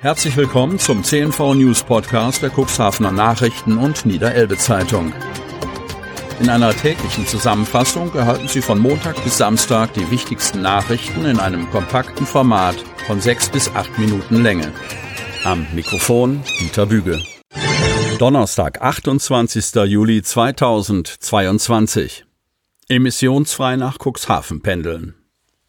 Herzlich willkommen zum CNV News Podcast der Cuxhavener Nachrichten und Niederelbe Zeitung. In einer täglichen Zusammenfassung erhalten Sie von Montag bis Samstag die wichtigsten Nachrichten in einem kompakten Format von sechs bis acht Minuten Länge. Am Mikrofon Dieter Büge. Donnerstag, 28. Juli 2022. Emissionsfrei nach Cuxhaven pendeln.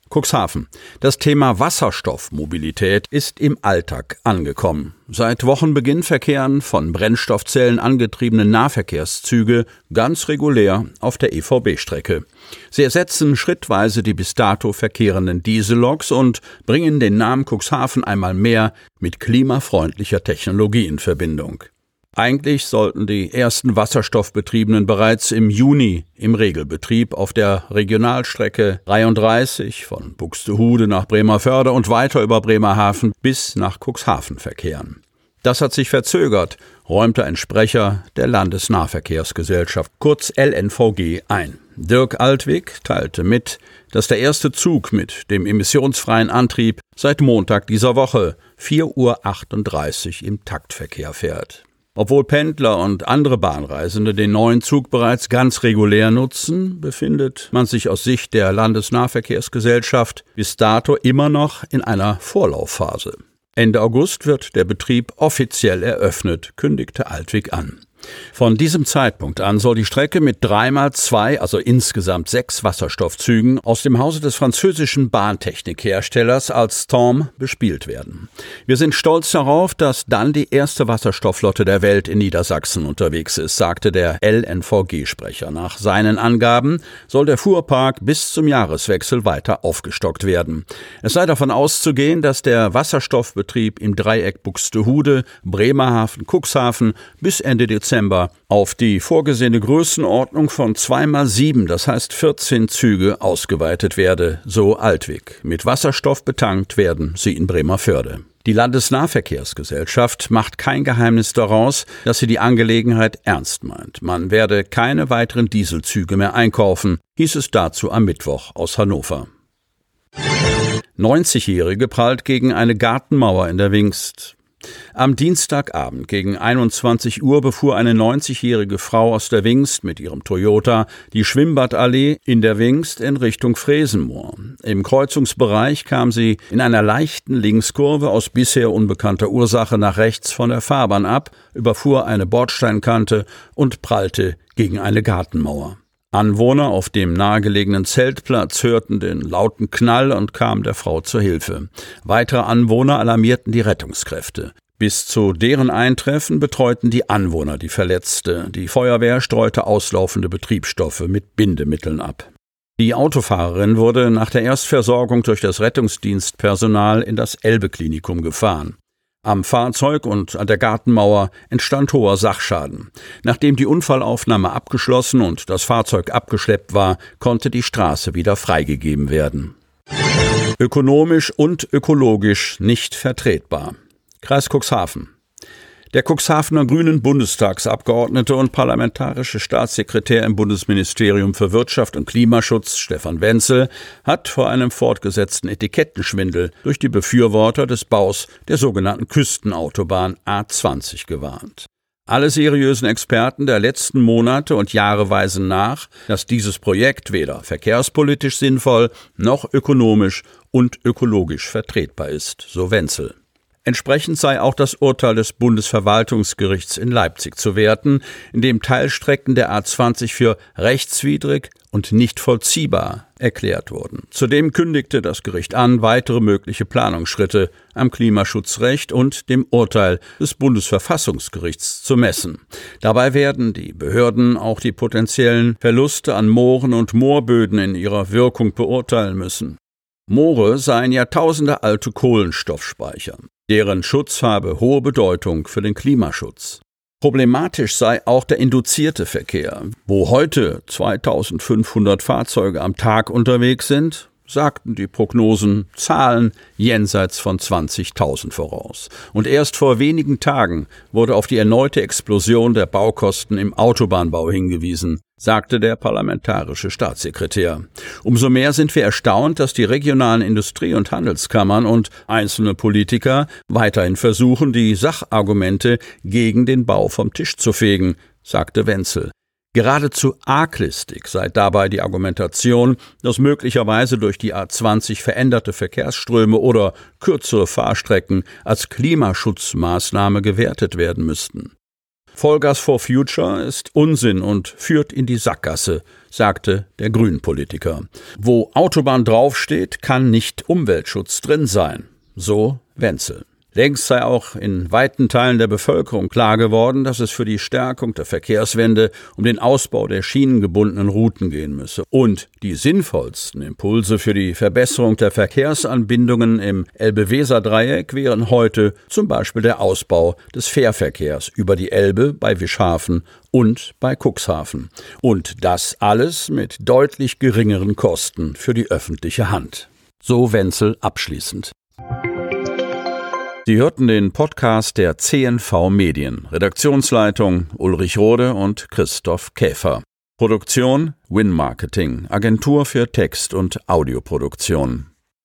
Cuxhaven. Das Thema Wasserstoffmobilität ist im Alltag angekommen. Seit Wochenbeginn verkehren von Brennstoffzellen angetriebene Nahverkehrszüge ganz regulär auf der EVB-Strecke. Sie ersetzen schrittweise die bis dato verkehrenden Dieselloks und bringen den Namen Cuxhaven einmal mehr mit klimafreundlicher Technologie in Verbindung. Eigentlich sollten die ersten Wasserstoffbetriebenen bereits im Juni im Regelbetrieb auf der Regionalstrecke 33 von Buxtehude nach Bremerförde und weiter über Bremerhaven bis nach Cuxhaven verkehren. Das hat sich verzögert, räumte ein Sprecher der Landesnahverkehrsgesellschaft kurz LNVG ein. Dirk Altwig teilte mit, dass der erste Zug mit dem emissionsfreien Antrieb seit Montag dieser Woche 4.38 Uhr im Taktverkehr fährt. Obwohl Pendler und andere Bahnreisende den neuen Zug bereits ganz regulär nutzen, befindet man sich aus Sicht der Landesnahverkehrsgesellschaft bis dato immer noch in einer Vorlaufphase. Ende August wird der Betrieb offiziell eröffnet, kündigte Altwig an. Von diesem Zeitpunkt an soll die Strecke mit dreimal zwei, also insgesamt sechs Wasserstoffzügen aus dem Hause des französischen Bahntechnikherstellers als Storm bespielt werden. Wir sind stolz darauf, dass dann die erste Wasserstoffflotte der Welt in Niedersachsen unterwegs ist, sagte der LNVG-Sprecher. Nach seinen Angaben soll der Fuhrpark bis zum Jahreswechsel weiter aufgestockt werden. Es sei davon auszugehen, dass der Wasserstoffbetrieb im Dreieck Buxtehude, Bremerhaven, Cuxhaven bis Ende Dezember Dezember auf die vorgesehene Größenordnung von zweimal sieben, das heißt 14 Züge, ausgeweitet werde, so Altwig. Mit Wasserstoff betankt werden sie in Bremerförde. Die Landesnahverkehrsgesellschaft macht kein Geheimnis daraus, dass sie die Angelegenheit ernst meint. Man werde keine weiteren Dieselzüge mehr einkaufen, hieß es dazu am Mittwoch aus Hannover. 90-Jährige prallt gegen eine Gartenmauer in der Wingst. Am Dienstagabend gegen 21 Uhr befuhr eine 90-jährige Frau aus der Wingst mit ihrem Toyota die Schwimmbadallee in der Wingst in Richtung Fresenmoor. Im Kreuzungsbereich kam sie in einer leichten Linkskurve aus bisher unbekannter Ursache nach rechts von der Fahrbahn ab, überfuhr eine Bordsteinkante und prallte gegen eine Gartenmauer. Anwohner auf dem nahegelegenen Zeltplatz hörten den lauten Knall und kamen der Frau zur Hilfe. Weitere Anwohner alarmierten die Rettungskräfte. Bis zu deren Eintreffen betreuten die Anwohner die Verletzte. Die Feuerwehr streute auslaufende Betriebsstoffe mit Bindemitteln ab. Die Autofahrerin wurde nach der Erstversorgung durch das Rettungsdienstpersonal in das Elbe-Klinikum gefahren. Am Fahrzeug und an der Gartenmauer entstand hoher Sachschaden. Nachdem die Unfallaufnahme abgeschlossen und das Fahrzeug abgeschleppt war, konnte die Straße wieder freigegeben werden. Ökonomisch und ökologisch nicht vertretbar. Kreis Cuxhaven. Der Cuxhavener Grünen Bundestagsabgeordnete und parlamentarische Staatssekretär im Bundesministerium für Wirtschaft und Klimaschutz, Stefan Wenzel, hat vor einem fortgesetzten Etikettenschwindel durch die Befürworter des Baus der sogenannten Küstenautobahn A20 gewarnt. Alle seriösen Experten der letzten Monate und Jahre weisen nach, dass dieses Projekt weder verkehrspolitisch sinnvoll noch ökonomisch und ökologisch vertretbar ist, so Wenzel. Entsprechend sei auch das Urteil des Bundesverwaltungsgerichts in Leipzig zu werten, in dem Teilstrecken der A20 für rechtswidrig und nicht vollziehbar erklärt wurden. Zudem kündigte das Gericht an, weitere mögliche Planungsschritte am Klimaschutzrecht und dem Urteil des Bundesverfassungsgerichts zu messen. Dabei werden die Behörden auch die potenziellen Verluste an Mooren und Moorböden in ihrer Wirkung beurteilen müssen. Moore seien Jahrtausende alte Kohlenstoffspeicher. Deren Schutz habe hohe Bedeutung für den Klimaschutz. Problematisch sei auch der induzierte Verkehr. Wo heute 2500 Fahrzeuge am Tag unterwegs sind, sagten die Prognosen Zahlen jenseits von 20.000 voraus. Und erst vor wenigen Tagen wurde auf die erneute Explosion der Baukosten im Autobahnbau hingewiesen, sagte der parlamentarische Staatssekretär. Umso mehr sind wir erstaunt, dass die regionalen Industrie- und Handelskammern und einzelne Politiker weiterhin versuchen, die Sachargumente gegen den Bau vom Tisch zu fegen, sagte Wenzel. Geradezu arglistig sei dabei die Argumentation, dass möglicherweise durch die A20 veränderte Verkehrsströme oder kürzere Fahrstrecken als Klimaschutzmaßnahme gewertet werden müssten. Vollgas for Future ist Unsinn und führt in die Sackgasse, sagte der Grünpolitiker. Wo Autobahn draufsteht, kann nicht Umweltschutz drin sein. So Wenzel. Längst sei auch in weiten Teilen der Bevölkerung klar geworden, dass es für die Stärkung der Verkehrswende um den Ausbau der schienengebundenen Routen gehen müsse. Und die sinnvollsten Impulse für die Verbesserung der Verkehrsanbindungen im Elbe-Weser-Dreieck wären heute zum Beispiel der Ausbau des Fährverkehrs über die Elbe bei Wischhafen und bei Cuxhaven. Und das alles mit deutlich geringeren Kosten für die öffentliche Hand. So Wenzel abschließend. Sie hörten den Podcast der CNV Medien. Redaktionsleitung Ulrich Rode und Christoph Käfer. Produktion Win Marketing, Agentur für Text- und Audioproduktion.